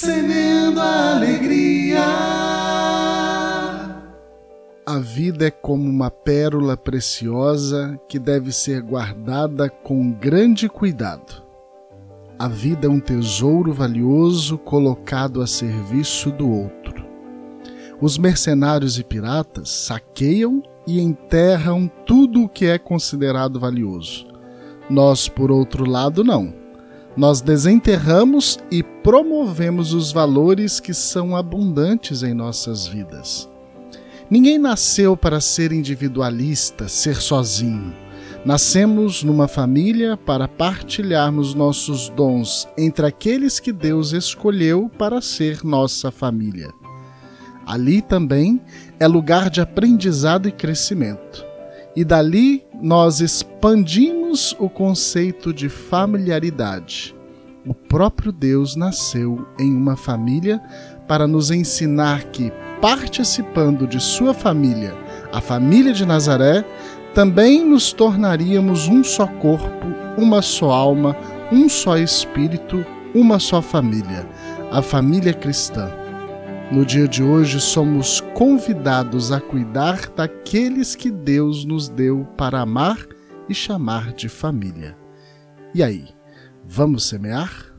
semeando a alegria. A vida é como uma pérola preciosa que deve ser guardada com grande cuidado. A vida é um tesouro valioso colocado a serviço do outro. Os mercenários e piratas saqueiam e enterram tudo o que é considerado valioso. Nós, por outro lado, não. Nós desenterramos e promovemos os valores que são abundantes em nossas vidas. Ninguém nasceu para ser individualista, ser sozinho. Nascemos numa família para partilharmos nossos dons entre aqueles que Deus escolheu para ser nossa família. Ali também é lugar de aprendizado e crescimento. E dali nós expandimos o conceito de familiaridade. O próprio Deus nasceu em uma família para nos ensinar que, participando de sua família, a família de Nazaré, também nos tornaríamos um só corpo, uma só alma, um só espírito, uma só família, a família cristã. No dia de hoje, somos convidados a cuidar daqueles que Deus nos deu para amar e chamar de família. E aí, vamos semear?